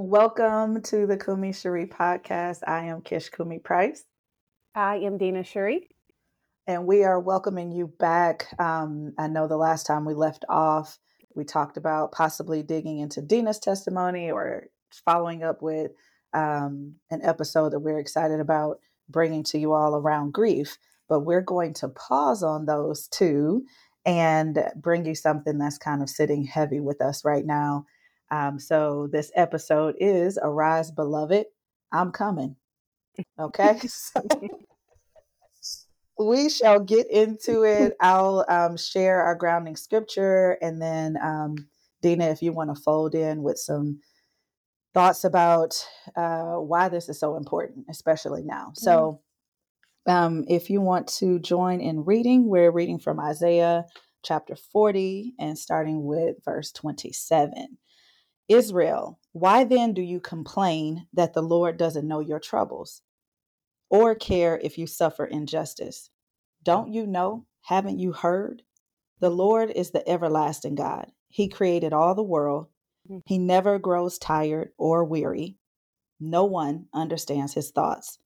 Welcome to the Kumi Cherie podcast. I am Kish Kumi Price. I am Dina Cherie. And we are welcoming you back. Um, I know the last time we left off, we talked about possibly digging into Dina's testimony or following up with um, an episode that we're excited about bringing to you all around grief. But we're going to pause on those two and bring you something that's kind of sitting heavy with us right now. Um, so this episode is Arise, Beloved. I'm coming. Okay. so we shall get into it. I'll um, share our grounding scripture and then um, Dina, if you want to fold in with some thoughts about uh, why this is so important, especially now. So, um, if you want to join in reading, we're reading from Isaiah chapter 40 and starting with verse 27. Israel, why then do you complain that the Lord doesn't know your troubles or care if you suffer injustice? Don't you know? Haven't you heard? The Lord is the everlasting God. He created all the world. Mm. He never grows tired or weary. No one understands his thoughts.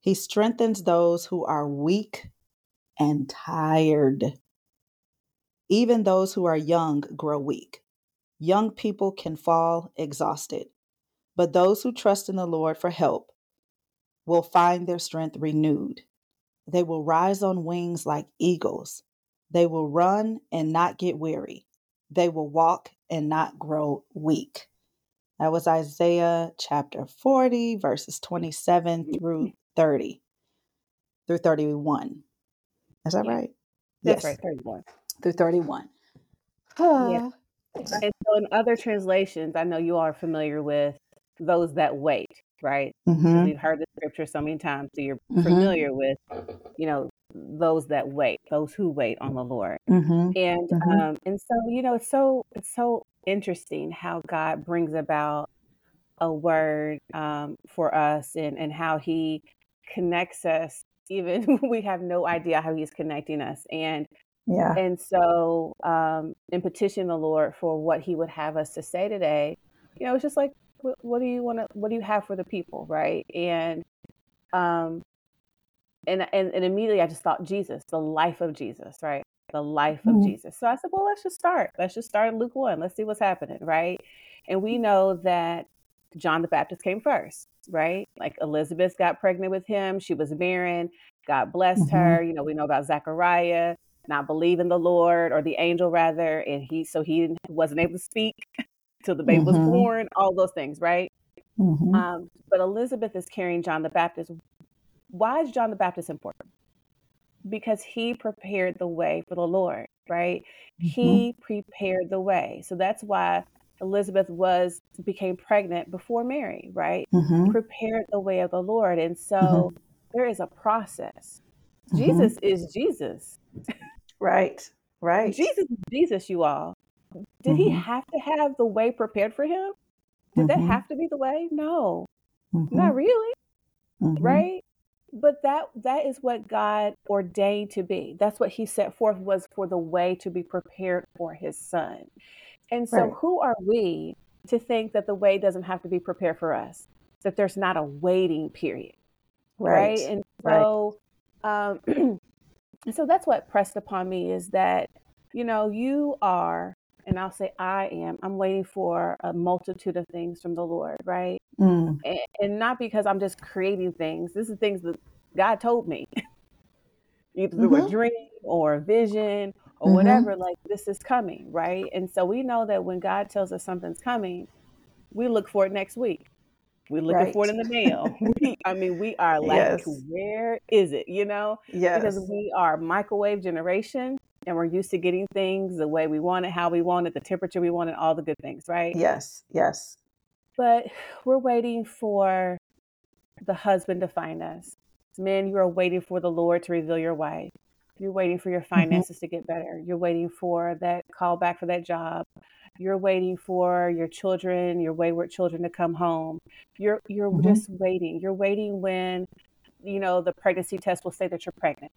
He strengthens those who are weak and tired. Even those who are young grow weak. Young people can fall exhausted, but those who trust in the Lord for help will find their strength renewed. They will rise on wings like eagles. They will run and not get weary. They will walk and not grow weak. That was Isaiah chapter 40, verses 27 mm-hmm. through 30, through 31. Is that right? That's yes. right, 31. Through 31. yeah. Ah. So in other translations, I know you are familiar with those that wait, right? Mm-hmm. We've heard the scripture so many times, so you're mm-hmm. familiar with, you know, those that wait, those who wait on the Lord. Mm-hmm. And mm-hmm. um, and so you know, it's so it's so interesting how God brings about a word um, for us, and and how He connects us, even we have no idea how He's connecting us, and yeah. And so, um, in petition the Lord for what He would have us to say today, you know, it's just like, what, what do you want to, what do you have for the people, right? And, um, and, and and immediately I just thought Jesus, the life of Jesus, right? The life of mm-hmm. Jesus. So I said, well, let's just start. Let's just start in Luke one. Let's see what's happening, right? And we know that John the Baptist came first, right? Like Elizabeth got pregnant with him. She was barren. God blessed mm-hmm. her. You know, we know about Zechariah not believe in the Lord or the angel rather, and he so he wasn't able to speak till the baby mm-hmm. was born. All those things, right? Mm-hmm. Um, but Elizabeth is carrying John the Baptist. Why is John the Baptist important? Because he prepared the way for the Lord, right? Mm-hmm. He prepared the way. So that's why Elizabeth was became pregnant before Mary, right? Mm-hmm. Prepared the way of the Lord. And so mm-hmm. there is a process. Mm-hmm. Jesus is Jesus. Right. Right. Jesus Jesus, you all. Did mm-hmm. he have to have the way prepared for him? Did mm-hmm. that have to be the way? No. Mm-hmm. Not really. Mm-hmm. Right? But that that is what God ordained to be. That's what he set forth was for the way to be prepared for his son. And so right. who are we to think that the way doesn't have to be prepared for us? That there's not a waiting period. Right. right? And so right. um And so that's what pressed upon me is that, you know, you are, and I'll say I am, I'm waiting for a multitude of things from the Lord, right? Mm. And, and, not because I'm just creating things. This is things that God told me, either through mm-hmm. a dream or a vision or mm-hmm. whatever, like this is coming, right? And so we know that when God tells us something's coming, we look for it next week. We're looking right. for it in the mail. we, I mean, we are like, yes. where is it? You know? Yes. Because we are microwave generation and we're used to getting things the way we want it, how we want it, the temperature we want it, all the good things, right? Yes, yes. But we're waiting for the husband to find us. Men, you are waiting for the Lord to reveal your wife. You're waiting for your mm-hmm. finances mm-hmm. to get better. You're waiting for that call back for that job you're waiting for your children, your wayward children to come home. You're you're mm-hmm. just waiting. You're waiting when you know the pregnancy test will say that you're pregnant,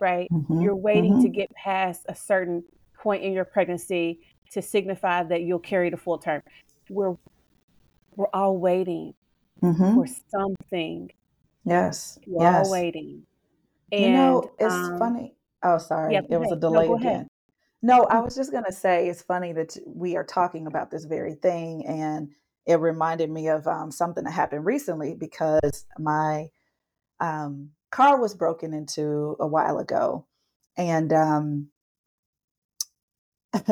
right? Mm-hmm. You're waiting mm-hmm. to get past a certain point in your pregnancy to signify that you'll carry the full term. We're we're all waiting mm-hmm. for something. Yes. We're yes. all waiting. And, you know, it's um, funny. Oh, sorry. Yeah, it was a delay no, again. No, I was just going to say it's funny that we are talking about this very thing. And it reminded me of um, something that happened recently because my um, car was broken into a while ago. And um,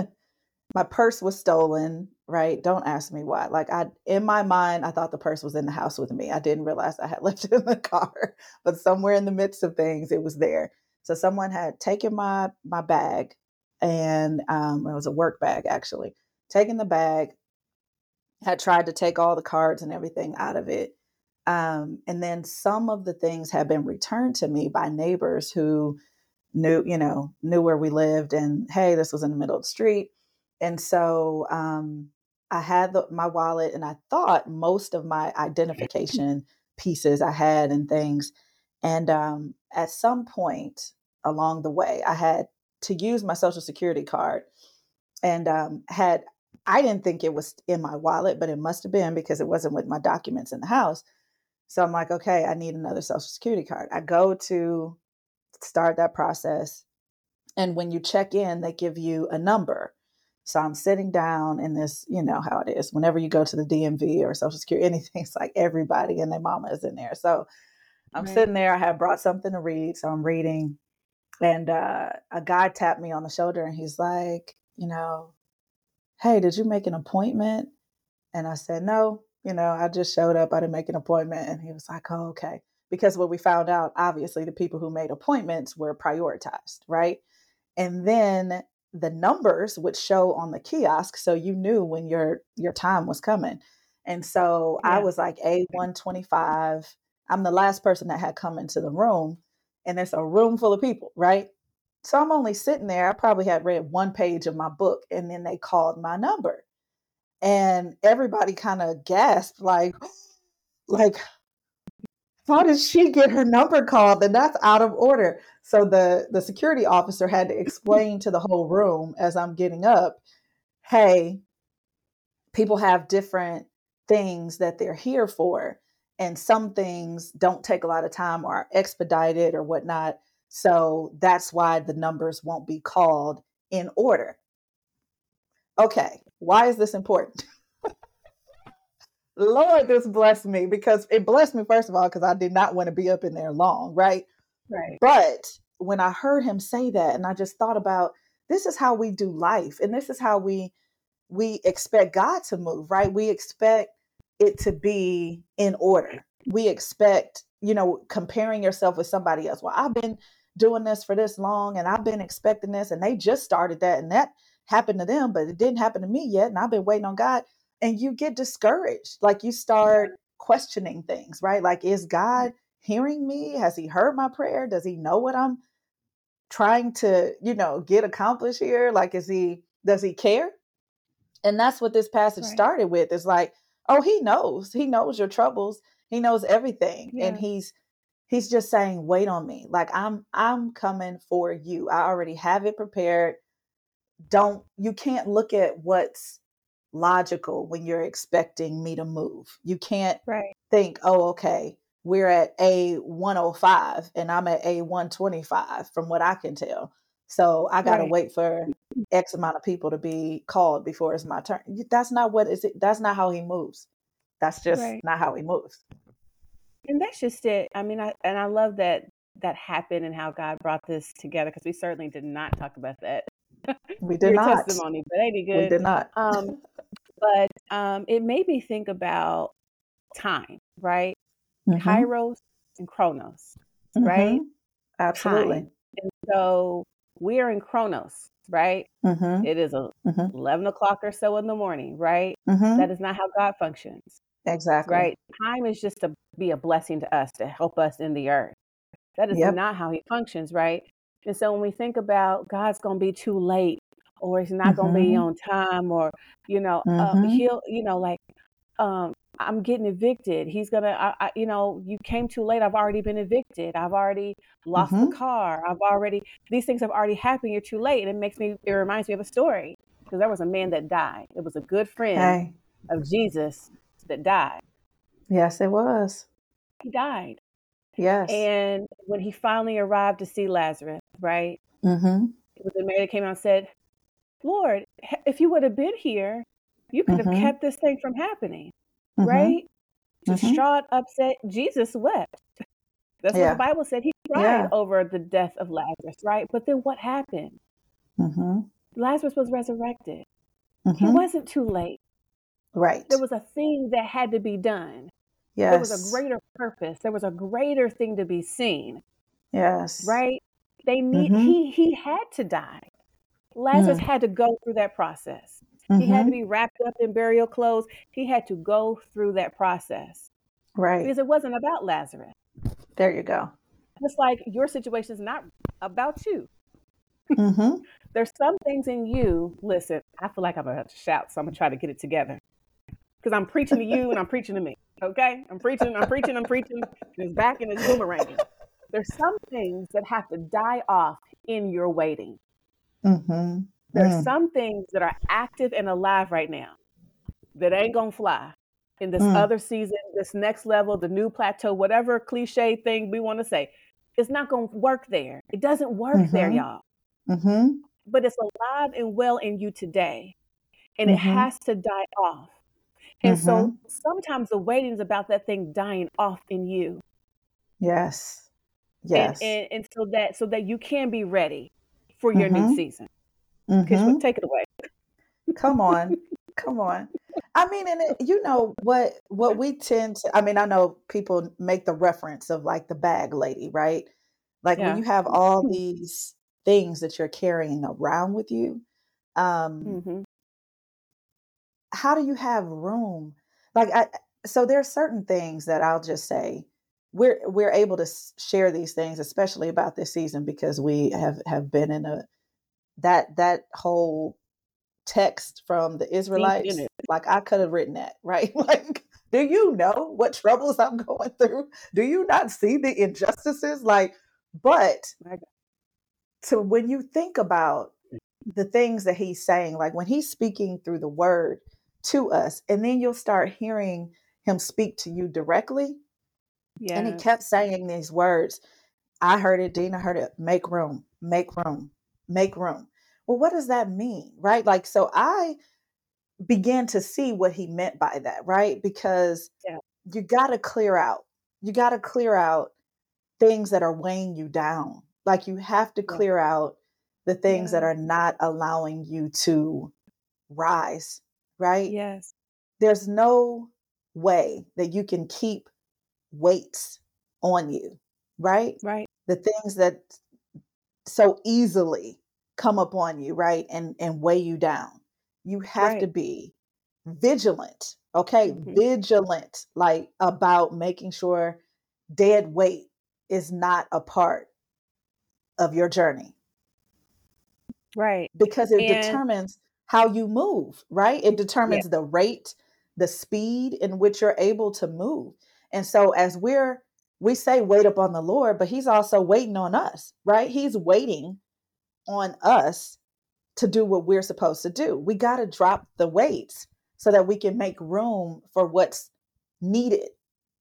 my purse was stolen, right? Don't ask me why. Like I in my mind, I thought the purse was in the house with me. I didn't realize I had left it in the car, but somewhere in the midst of things it was there. So someone had taken my my bag and um, it was a work bag actually. Taking the bag, had tried to take all the cards and everything out of it. Um, and then some of the things had been returned to me by neighbors who knew, you know, knew where we lived and hey, this was in the middle of the street and so um, I had the, my wallet, and I thought most of my identification pieces I had and things. And um, at some point along the way, I had to use my social security card, and um, had I didn't think it was in my wallet, but it must have been because it wasn't with my documents in the house. So I'm like, okay, I need another social security card. I go to start that process. And when you check in, they give you a number. So I'm sitting down in this, you know how it is. Whenever you go to the DMV or Social Security, anything, it's like everybody and their mama is in there. So I'm right. sitting there. I had brought something to read, so I'm reading, and uh, a guy tapped me on the shoulder, and he's like, you know, hey, did you make an appointment? And I said, no, you know, I just showed up. I didn't make an appointment, and he was like, oh, okay. Because what we found out, obviously, the people who made appointments were prioritized, right? And then the numbers would show on the kiosk so you knew when your your time was coming and so yeah. i was like a125 i'm the last person that had come into the room and it's a room full of people right so i'm only sitting there i probably had read one page of my book and then they called my number and everybody kind of gasped like like how did she get her number called? And that's out of order. So the the security officer had to explain to the whole room as I'm getting up, hey, people have different things that they're here for. And some things don't take a lot of time or are expedited or whatnot. So that's why the numbers won't be called in order. Okay, why is this important? Lord, this blessed me because it blessed me, first of all, because I did not want to be up in there long, right? Right. But when I heard him say that, and I just thought about this is how we do life, and this is how we we expect God to move, right? We expect it to be in order. We expect, you know, comparing yourself with somebody else. Well, I've been doing this for this long and I've been expecting this and they just started that and that happened to them, but it didn't happen to me yet. And I've been waiting on God and you get discouraged. Like you start questioning things, right? Like, is God hearing me? Has he heard my prayer? Does he know what I'm trying to, you know, get accomplished here? Like, is he, does he care? And that's what this passage right. started with. It's like, oh, he knows. He knows your troubles. He knows everything. Yeah. And he's, he's just saying, wait on me. Like I'm, I'm coming for you. I already have it prepared. Don't, you can't look at what's logical when you're expecting me to move. You can't right. think, oh, okay, we're at A 105 and I'm at A 125 from what I can tell. So I got to right. wait for X amount of people to be called before it's my turn. That's not what is it. That's not how he moves. That's just right. not how he moves. And that's just it. I mean, I, and I love that that happened and how God brought this together because we certainly did not talk about that. We did not. Testimony, but ain't good. We did not. Um, but um, it made me think about time, right? Mm-hmm. Kairos and Chronos, mm-hmm. right? Absolutely. Time. And so we are in Chronos, right? Mm-hmm. It is a, mm-hmm. 11 o'clock or so in the morning, right? Mm-hmm. That is not how God functions. Exactly. Right? Time is just to be a blessing to us, to help us in the earth. That is yep. not how he functions, right? And so when we think about God's going to be too late or he's not going to be mm-hmm. on time or, you know, uh, mm-hmm. he'll, you know, like, um, I'm getting evicted. He's going to, you know, you came too late. I've already been evicted. I've already lost the car. I've already, these things have already happened. You're too late. And it makes me, it reminds me of a story because there was a man that died. It was a good friend Hey. of Jesus that died. Yes, it was. He died. Yes. And when he finally arrived to see Lazarus, right? Mm-hmm. It was the Mary that came out and said, Lord, if you would have been here, you could mm-hmm. have kept this thing from happening. Mm-hmm. Right? Distraught, mm-hmm. upset, Jesus wept. That's yeah. what the Bible said. He cried yeah. over the death of Lazarus, right? But then what happened? Mm-hmm. Lazarus was resurrected. Mm-hmm. He wasn't too late. Right. There was a thing that had to be done. Yes. There was a greater purpose. There was a greater thing to be seen. Yes. Right? They need mm-hmm. he he had to die. Lazarus mm. had to go through that process. Mm-hmm. He had to mm-hmm. be wrapped up in burial clothes. He had to go through that process. Right. Because it wasn't about Lazarus. There you go. Just like your situation is not about you. Mm-hmm. There's some things in you. Listen, I feel like I'm about to shout, so I'm gonna try to get it together. Because I'm preaching to you and I'm preaching to me. Okay? I'm preaching, I'm preaching, I'm preaching. And it's back and it's boomeranging. There's some things that have to die off in your waiting. Mm-hmm. There's mm. some things that are active and alive right now that ain't gonna fly in this mm. other season, this next level, the new plateau, whatever cliche thing we want to say. It's not gonna work there. It doesn't work mm-hmm. there, y'all. Mm-hmm. But it's alive and well in you today, and it mm-hmm. has to die off. And so mm-hmm. sometimes the waiting is about that thing dying off in you. Yes. Yes. And, and, and so that so that you can be ready for your mm-hmm. new season. Mm-hmm. Take it away. Come on. Come on. I mean, and it, you know what what we tend to I mean, I know people make the reference of like the bag lady, right? Like yeah. when you have all these things that you're carrying around with you, um mm-hmm. how do you have room? Like I so there are certain things that I'll just say we're we're able to share these things especially about this season because we have have been in a that that whole text from the Israelites like I could have written that right? Like do you know what troubles I'm going through? Do you not see the injustices? Like but to when you think about the things that he's saying like when he's speaking through the word to us and then you'll start hearing him speak to you directly yeah. And he kept saying these words. I heard it, Dina heard it, make room, make room, make room. Well, what does that mean? Right? Like, so I began to see what he meant by that, right? Because yeah. you got to clear out, you got to clear out things that are weighing you down. Like, you have to clear yeah. out the things yeah. that are not allowing you to rise, right? Yes. There's no way that you can keep weights on you, right? Right. The things that so easily come upon you, right? And and weigh you down. You have right. to be vigilant, okay? Mm-hmm. Vigilant like about making sure dead weight is not a part of your journey. Right. Because it and- determines how you move, right? It determines yeah. the rate, the speed in which you're able to move. And so as we're we say wait upon the Lord, but he's also waiting on us, right? He's waiting on us to do what we're supposed to do. We got to drop the weights so that we can make room for what's needed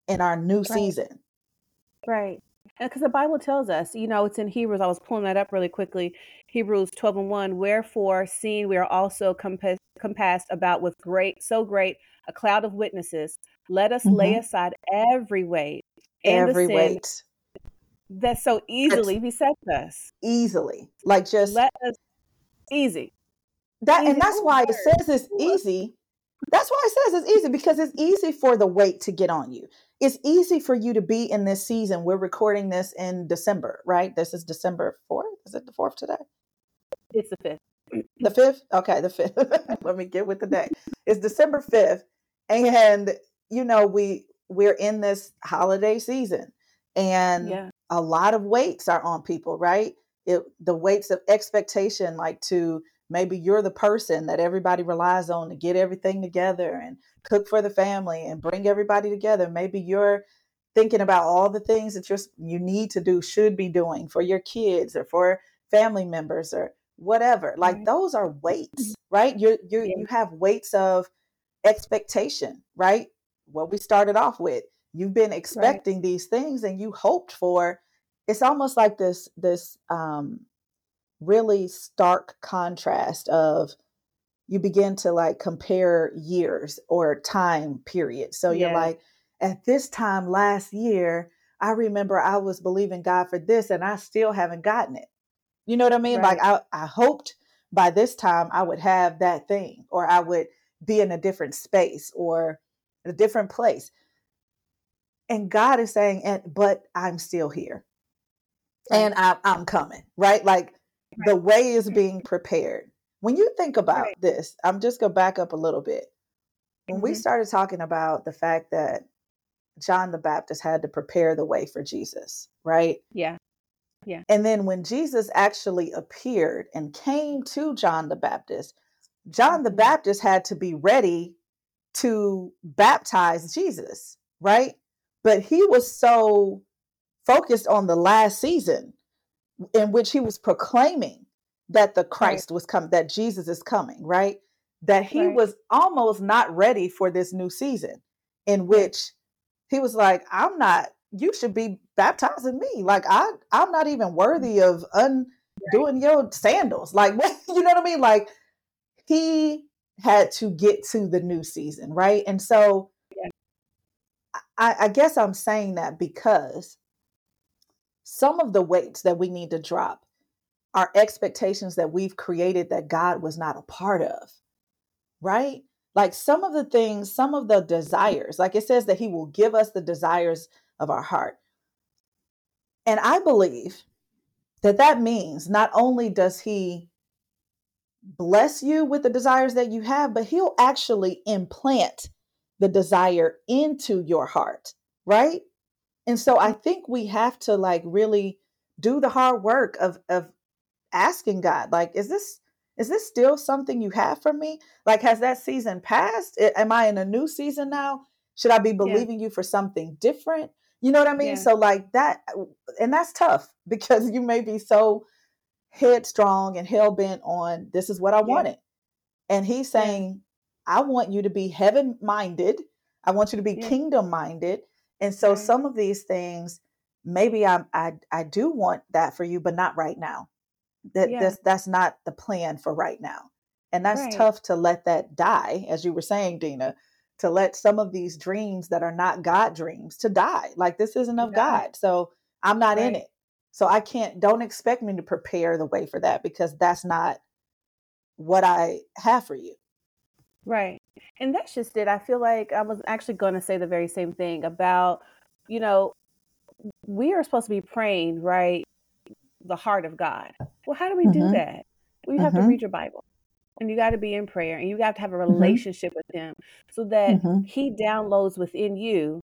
in our new right. season. Right. Because the Bible tells us, you know, it's in Hebrews. I was pulling that up really quickly. Hebrews 12 and 1. Wherefore, seeing we are also compassed, compassed about with great, so great a cloud of witnesses, let us mm-hmm. lay aside every weight and every weight that so easily that's besets us. Easily, like just let us easy. That easy and that's why it says it's easy. That's why it says it's easy because it's easy for the weight to get on you. It's easy for you to be in this season. We're recording this in December, right? This is December 4th. Is it the 4th today? It's the 5th. The 5th? Okay, the 5th. Let me get with the day. It's December 5th. And you know, we we're in this holiday season and yeah. a lot of weights are on people, right? It, the weights of expectation, like to maybe you're the person that everybody relies on to get everything together and cook for the family and bring everybody together. Maybe you're thinking about all the things that you're you need to do, should be doing for your kids or for family members or whatever. Like right. those are weights, mm-hmm. right? You you yeah. you have weights of expectation, right? What we started off with. You've been expecting right. these things and you hoped for it's almost like this this um really stark contrast of you begin to like compare years or time periods. So yeah. you're like, at this time last year, I remember I was believing God for this and I still haven't gotten it. You know what I mean? Right. Like I, I hoped by this time I would have that thing or I would be in a different space or a different place. And God is saying, and but I'm still here. Right. And I, I'm coming, right? Like right. the way is being prepared. When you think about right. this, I'm just gonna back up a little bit. When mm-hmm. we started talking about the fact that John the Baptist had to prepare the way for Jesus, right? Yeah. Yeah. And then when Jesus actually appeared and came to John the Baptist, John the mm-hmm. Baptist had to be ready to baptize Jesus, right? But he was so focused on the last season in which he was proclaiming that the Christ right. was coming, that Jesus is coming, right? That he right. was almost not ready for this new season in which he was like, I'm not, you should be baptizing me. Like I I'm not even mm. worthy of undoing your sandals. Like you know what I mean? Like he had to get to the new season, right? And so yeah. I, I guess I'm saying that because some of the weights that we need to drop are expectations that we've created that God was not a part of, right? Like some of the things, some of the desires, like it says that He will give us the desires of our heart. And I believe that that means not only does He bless you with the desires that you have, but He'll actually implant the desire into your heart, right? And so I think we have to like really do the hard work of of asking God, like, is this is this still something you have for me? Like, has that season passed? Am I in a new season now? Should I be believing yeah. you for something different? You know what I mean? Yeah. So like that, and that's tough because you may be so headstrong and hell bent on this is what I yeah. wanted. And he's saying, I want you to be heaven minded. I want you to be kingdom minded. And so some of these things, maybe I, I I do want that for you, but not right now that yeah. that's that's not the plan for right now and that's right. tough to let that die as you were saying dina to let some of these dreams that are not god dreams to die like this isn't of god so i'm not right. in it so i can't don't expect me to prepare the way for that because that's not what i have for you right and that's just it i feel like i was actually going to say the very same thing about you know we are supposed to be praying right the heart of God. Well, how do we mm-hmm. do that? Well, you have mm-hmm. to read your Bible and you got to be in prayer and you got to have a mm-hmm. relationship mm-hmm. with Him so that mm-hmm. He downloads within you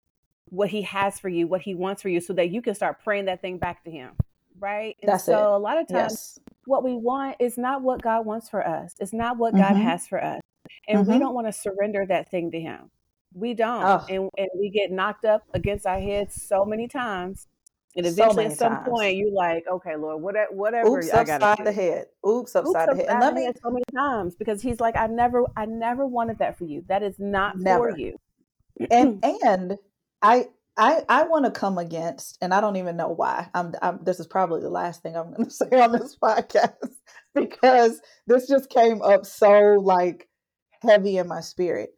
what He has for you, what He wants for you, so that you can start praying that thing back to Him. Right. And That's so it. a lot of times, yes. what we want is not what God wants for us, it's not what God mm-hmm. has for us. And we don't want to surrender that thing to Him. We don't. Oh. And, and we get knocked up against our heads so many times and eventually, so at some times. point, you're like, okay, Lord, whatever, whatever. Oops, upside the head. Oops, upside Oops, the head. And let me so many times because He's like, I never, I never wanted that for you. That is not never. for you. and and I I I want to come against, and I don't even know why. I'm, I'm this is probably the last thing I'm going to say on this podcast because this just came up so like heavy in my spirit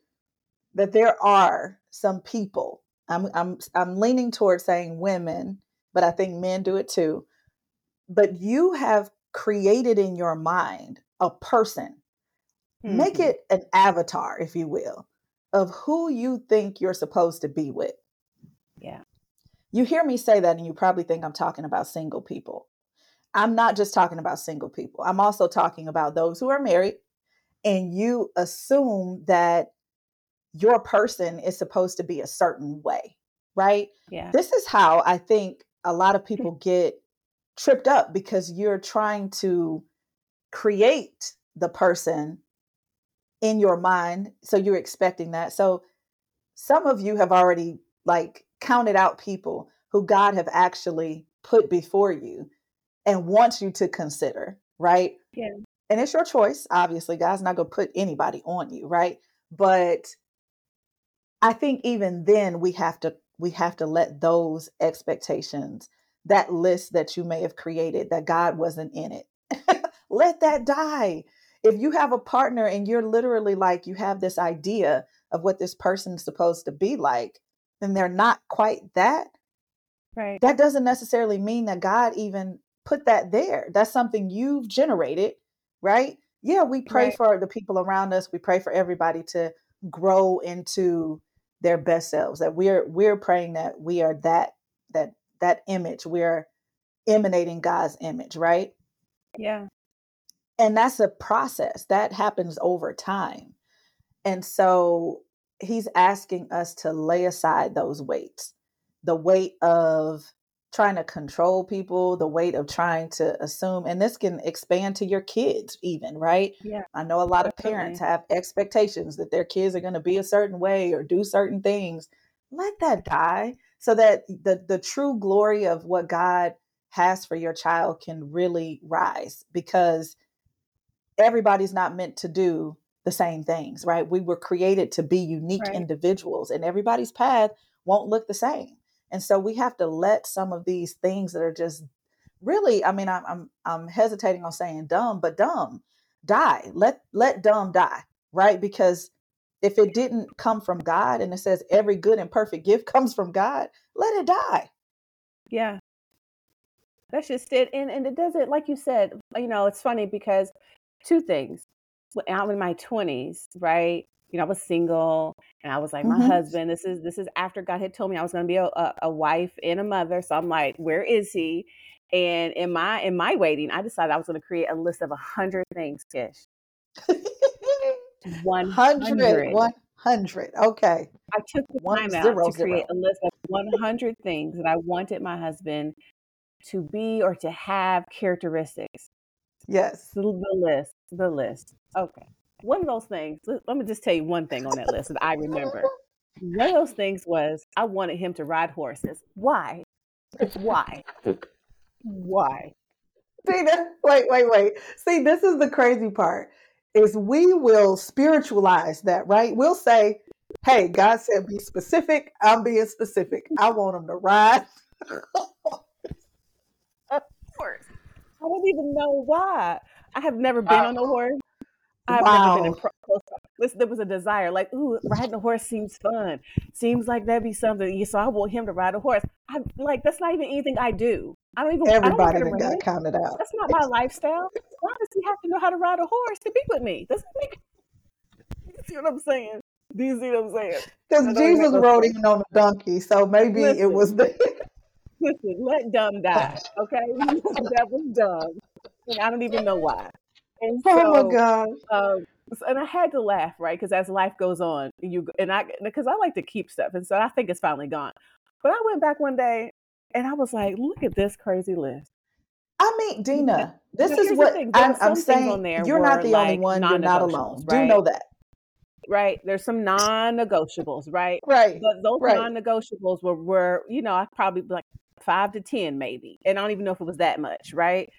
that there are some people. I'm I'm I'm leaning towards saying women but I think men do it too. But you have created in your mind a person, mm-hmm. make it an avatar, if you will, of who you think you're supposed to be with. Yeah. You hear me say that, and you probably think I'm talking about single people. I'm not just talking about single people, I'm also talking about those who are married, and you assume that your person is supposed to be a certain way, right? Yeah. This is how I think a lot of people get tripped up because you're trying to create the person in your mind so you're expecting that so some of you have already like counted out people who god have actually put before you and wants you to consider right yeah and it's your choice obviously god's not going to put anybody on you right but I think even then we have to we have to let those expectations, that list that you may have created that God wasn't in it. let that die. If you have a partner and you're literally like you have this idea of what this person's supposed to be like, and they're not quite that, right. That doesn't necessarily mean that God even put that there. That's something you've generated, right? Yeah, we pray right. for the people around us. We pray for everybody to grow into their best selves. That we're we're praying that we are that that that image. We're emanating God's image, right? Yeah. And that's a process that happens over time. And so he's asking us to lay aside those weights, the weight of trying to control people, the weight of trying to assume, and this can expand to your kids, even, right? Yeah. I know a lot of parents have expectations that their kids are going to be a certain way or do certain things. Let that die so that the, the true glory of what God has for your child can really rise because everybody's not meant to do the same things, right? We were created to be unique right. individuals, and everybody's path won't look the same. And so we have to let some of these things that are just really, I mean, I'm I'm, I'm hesitating on saying dumb, but dumb, die. Let let dumb die, right? Because if it didn't come from God and it says every good and perfect gift comes from God, let it die. Yeah. That's just it. And and it doesn't, like you said, you know, it's funny because two things. I'm in my 20s, right? you know, I was single and I was like, my mm-hmm. husband, this is this is after God had told me I was going to be a, a, a, wife and a mother. So I'm like, where is he? And in my in my waiting, I decided I was going to create a list of a hundred things, Tish. 100. 100. Okay. I took the One, time zero, out to zero. create a list of 100 things that I wanted my husband to be or to have characteristics. Yes. The list. The list. Okay one of those things, let me just tell you one thing on that list that I remember. One of those things was I wanted him to ride horses. Why? Why? Why? Tina, wait, wait, wait. See, this is the crazy part. Is we will spiritualize that, right? We'll say, "Hey, God said be specific. I'm being specific. I want him to ride." of course. I don't even know why. I have never been uh, on a horse. I've wow. never been in pro- Listen, there was a desire, like, ooh, riding a horse seems fun. Seems like that'd be something. So I want him to ride a horse. I like that's not even anything I do. I don't even. Everybody don't got counted out. That's not my lifestyle. Why does he have to know how to ride a horse to be with me? Does that make? You see what I'm saying? Do you see what I'm saying? Because Jesus rode even on a donkey, so maybe listen, it was the. listen, let dumb die. Okay, that was dumb, and I don't even know why. And so, oh my god! Um, and I had to laugh, right? Because as life goes on, you and I, because I like to keep stuff, and so I think it's finally gone. But I went back one day, and I was like, "Look at this crazy list." I mean, Dina, this is what I'm, I'm saying. you're not the like only one. You're not alone. Right? Do know that. Right. There's some non-negotiables, right? Right. But those right. non-negotiables were, were, you know, I probably like five to ten, maybe, and I don't even know if it was that much, right?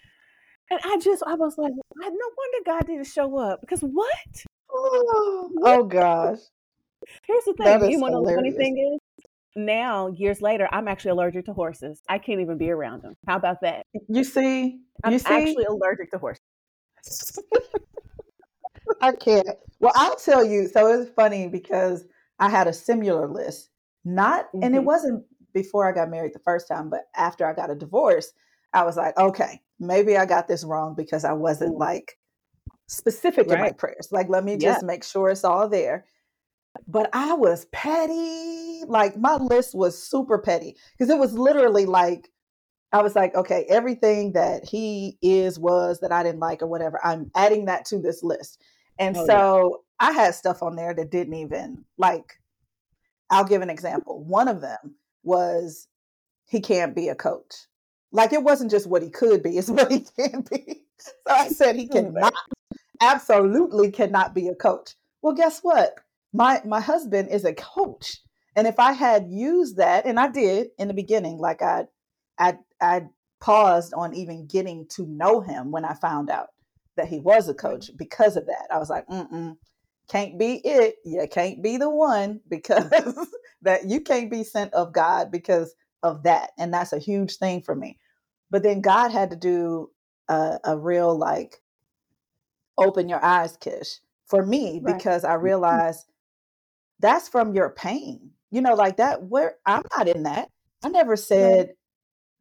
And I just, I was like, no wonder God didn't show up because what? Oh, oh gosh. Here's the thing. You want to know the funny thing is? Now, years later, I'm actually allergic to horses. I can't even be around them. How about that? You see? I'm you see? actually allergic to horses. I can't. Well, I'll tell you. So it's funny because I had a similar list. Not, mm-hmm. and it mm-hmm. wasn't before I got married the first time, but after I got a divorce, I was like, okay, maybe I got this wrong because I wasn't like specific right. in my prayers. Like, let me just make sure it's all there. But I was petty. Like, my list was super petty because it was literally like, I was like, okay, everything that he is, was that I didn't like or whatever, I'm adding that to this list. And oh, so yeah. I had stuff on there that didn't even like, I'll give an example. One of them was he can't be a coach. Like it wasn't just what he could be, it's what he can be. So I said he cannot, absolutely cannot be a coach. Well, guess what? My my husband is a coach. And if I had used that, and I did in the beginning, like I I I paused on even getting to know him when I found out that he was a coach because of that. I was like, mm can't be it. You can't be the one because that you can't be sent of God because of that. And that's a huge thing for me. But then God had to do a, a real like open your eyes, Kish, for me, right. because I mm-hmm. realized that's from your pain. You know, like that where I'm not in that. I never said right.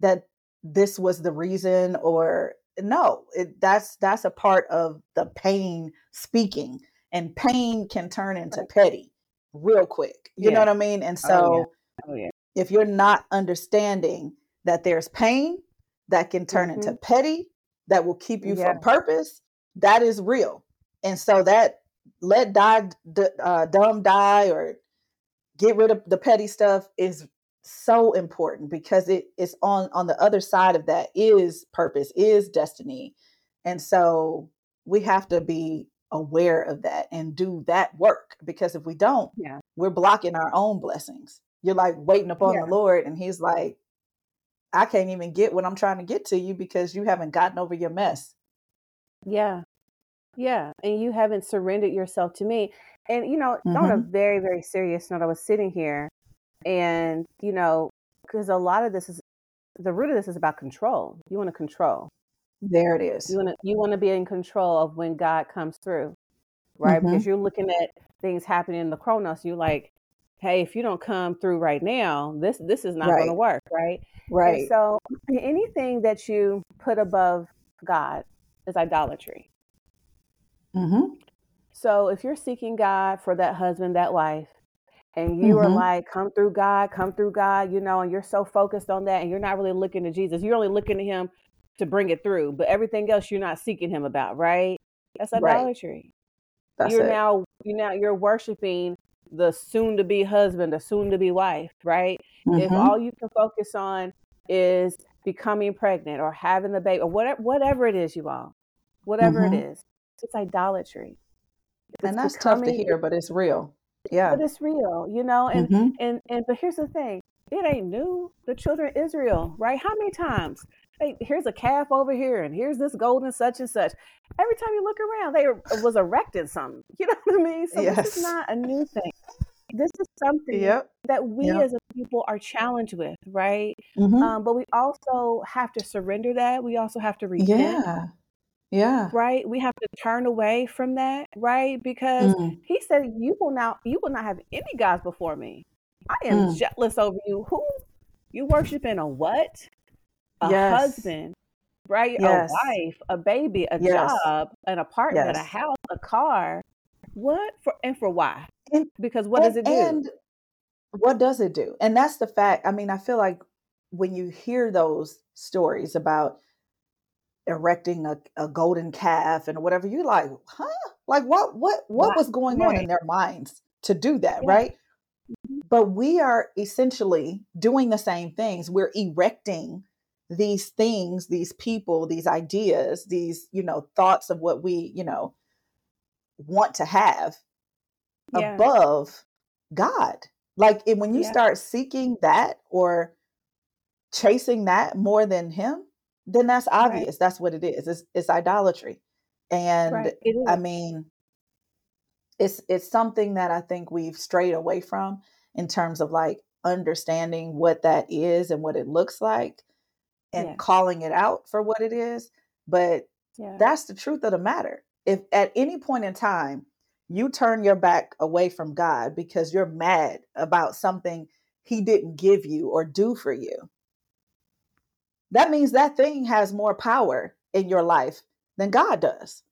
that this was the reason or no, it, that's that's a part of the pain speaking and pain can turn into petty real quick. You yeah. know what I mean? And so oh, yeah. Oh, yeah. if you're not understanding that there's pain that can turn mm-hmm. into petty, that will keep you from purpose, that is real. And so that let die, uh, dumb die, or get rid of the petty stuff is so important because it is on on the other side of that is purpose, is destiny. And so we have to be aware of that and do that work because if we don't, yeah. we're blocking our own blessings. You're like waiting upon yeah. the Lord and he's like I can't even get what I'm trying to get to you because you haven't gotten over your mess. Yeah. Yeah, and you haven't surrendered yourself to me. And you know, mm-hmm. on a mm-hmm. very very serious note, I was sitting here and you know, because a lot of this is the root of this is about control. You want to control. There it is. You want to you want to be in control of when God comes through, right? Mm-hmm. Because you're looking at things happening in the chronos. You're like, hey, if you don't come through right now, this this is not right. going to work, right? Right. And so anything that you put above God is idolatry. Mm-hmm. So if you're seeking God for that husband, that wife, and you mm-hmm. are like, come through God, come through God, you know, and you're so focused on that and you're not really looking to Jesus. You're only looking to him to bring it through, but everything else you're not seeking him about, right? That's idolatry. Right. you're it. now you now you're worshiping the soon to be husband, the soon to be wife, right? Mm-hmm. If all you can focus on is becoming pregnant or having the baby or whatever whatever it is you all, whatever mm-hmm. it is, it's idolatry. It's and that's becoming, tough to hear, but it's real. Yeah. But it's real, you know, and mm-hmm. and and but here's the thing. It ain't new. The children of Israel, right? How many times hey, here's a calf over here, and here's this golden such and such. Every time you look around, they was erecting something. You know what I mean? So yes. this is not a new thing. This is something yep. that we yep. as a people are challenged with, right? Mm-hmm. Um, but we also have to surrender that. We also have to repent. Yeah. Yeah. Right? We have to turn away from that, right? Because mm. he said, You will not you will not have any gods before me. I am mm. jealous over you. Who you worshiping a what? A yes. husband, right? Yes. A wife, a baby, a yes. job, an apartment, a house, a car. What for and for why? And, because what and, does it do? And what does it do? And that's the fact. I mean, I feel like when you hear those stories about erecting a, a golden calf and whatever, you're like, huh? Like what what what was going right. on in their minds to do that, yeah. right? Mm-hmm. But we are essentially doing the same things. We're erecting these things, these people, these ideas, these, you know, thoughts of what we, you know, want to have yeah. above God. Like when you yeah. start seeking that or chasing that more than him, then that's obvious. Right. That's what it is. It's, it's idolatry. And right. I mean, it's it's something that I think we've strayed away from in terms of like understanding what that is and what it looks like and yeah. calling it out for what it is. But yeah. that's the truth of the matter. If at any point in time you turn your back away from God because you're mad about something he didn't give you or do for you, that means that thing has more power in your life than God does.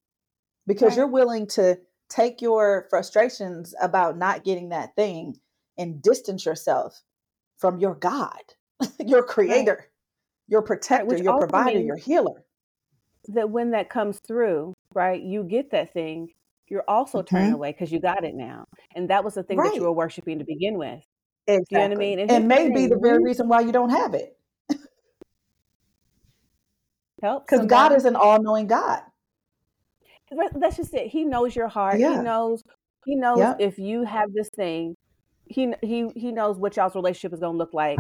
Because right. you're willing to take your frustrations about not getting that thing and distance yourself from your God, your creator. Right your protector, right, your provider, your healer. That when that comes through, right, you get that thing, you're also mm-hmm. turning away because you got it now. And that was the thing right. that you were worshiping to begin with. Exactly. You know what I mean? And, and may be the very reason why you don't have it. Help. Because God is an all knowing God. That's just it. He knows your heart. Yeah. He knows he knows if you have this thing, he he he knows what y'all's relationship is gonna look like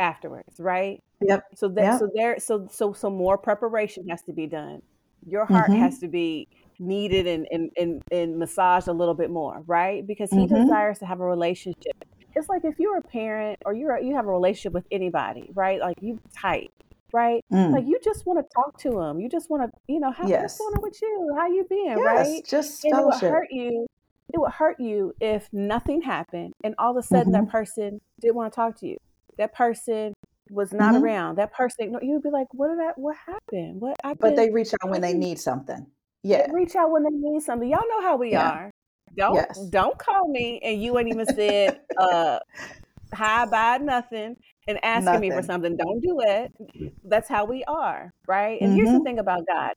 afterwards, right? Yep. So that yep. so there so so so more preparation has to be done. Your heart mm-hmm. has to be needed and, and, and, and massaged a little bit more, right? Because he mm-hmm. desires to have a relationship. It's like if you're a parent or you're you have a relationship with anybody, right? Like you tight, right? Mm. Like you just want to talk to them. You just want to, you know, how, yes. what's going on with you? How you been, yes, right? Just and it would hurt you. It would hurt you if nothing happened and all of a sudden mm-hmm. that person didn't want to talk to you. That person was not mm-hmm. around. That person, you'd be like, "What did that? What happened? What?" I but they reach out when they need something. Yeah, they reach out when they need something. Y'all know how we yeah. are. Don't yes. don't call me and you ain't even said uh hi bye nothing and asking nothing. me for something. Don't do it. That's how we are, right? And mm-hmm. here's the mm-hmm. thing about God.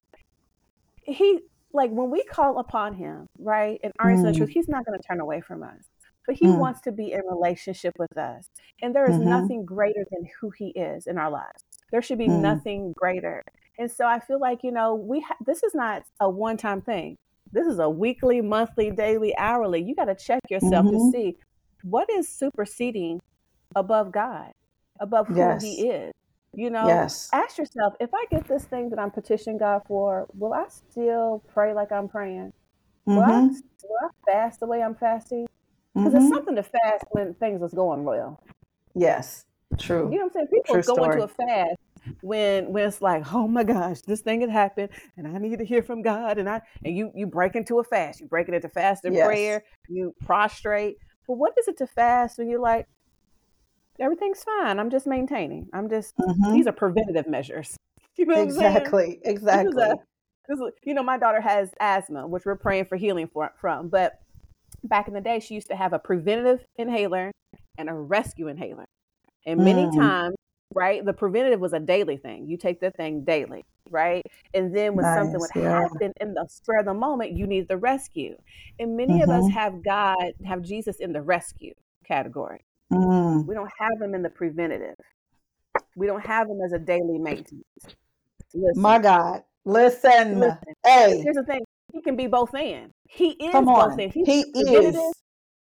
He like when we call upon him, right, and are mm. the truth, he's not going to turn away from us. But he mm. wants to be in relationship with us. And there is mm-hmm. nothing greater than who he is in our lives. There should be mm. nothing greater. And so I feel like, you know, we ha- this is not a one-time thing. This is a weekly, monthly, daily, hourly. You got to check yourself mm-hmm. to see what is superseding above God, above who yes. He is. You know, yes. ask yourself if I get this thing that I'm petitioning God for, will I still pray like I'm praying? Will, mm-hmm. I, will I fast the way I'm fasting? Because mm-hmm. it's something to fast when things is going well. Yes, true. You know what I'm saying? People true go story. into a fast when when it's like, oh my gosh, this thing had happened, and I need to hear from God, and I and you you break into a fast, you break it into fast and yes. prayer, you prostrate. But what is it to fast when you're like, everything's fine, I'm just maintaining, I'm just mm-hmm. these are preventative measures. You know exactly, exactly. You know, my daughter has asthma, which we're praying for healing for, from. But back in the day, she used to have a preventative inhaler and a rescue inhaler. And many mm. times right? The preventative was a daily thing. You take the thing daily, right? And then when nice, something would yeah. happen in the spur of the moment, you need the rescue. And many mm-hmm. of us mm-hmm. have God, have Jesus in the rescue category. Mm. We don't have him in the preventative. We don't have him as a daily maintenance. Listen. My God. Listen. Listen. Hey. Here's the thing. He can be both in. He is Come both in. He's he is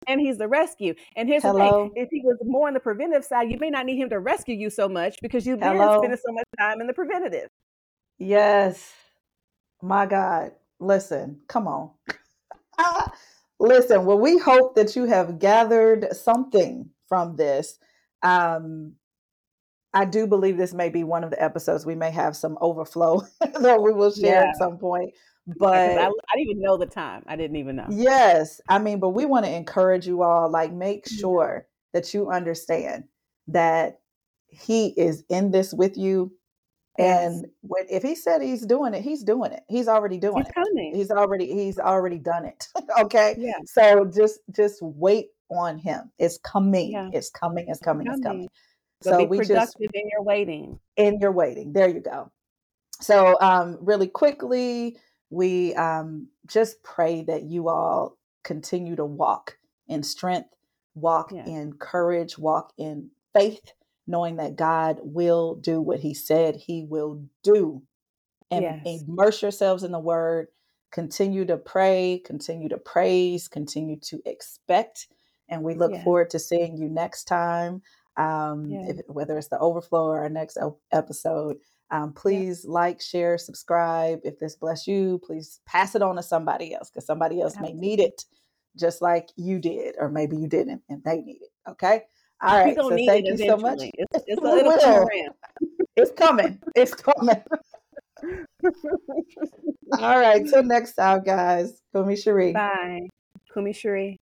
and he's the rescue. And here's Hello? the thing: if he was more on the preventive side, you may not need him to rescue you so much because you've been spending so much time in the preventative. Yes, my God, listen, come on, listen. Well, we hope that you have gathered something from this. Um, I do believe this may be one of the episodes we may have some overflow that we will share yeah. at some point. But I, I, didn't even know the time. I didn't even know. Yes. I mean, but we want to encourage you all, like, make sure that you understand that he is in this with you. Yes. And when, if he said he's doing it, he's doing it. He's already doing he's it. Coming. He's already he's already done it. okay. Yeah. So just just wait on him. It's coming. Yeah. It's coming. It's coming. It's coming. So, so be we productive just in your waiting. In your waiting. There you go. So um really quickly, we um, just pray that you all continue to walk in strength, walk yeah. in courage, walk in faith, knowing that God will do what He said He will do. And yes. immerse yourselves in the Word. Continue to pray, continue to praise, continue to expect. And we look yeah. forward to seeing you next time, um, yeah. if, whether it's the overflow or our next episode. Um, please yeah. like, share, subscribe. If this bless you, please pass it on to somebody else because somebody else may need it just like you did, or maybe you didn't and they need it. Okay. All right. So thank you so much. It's, it's, it's coming. It's coming. All right. Till next time, guys. Kumi Cherie. Bye. Kumi Cherie.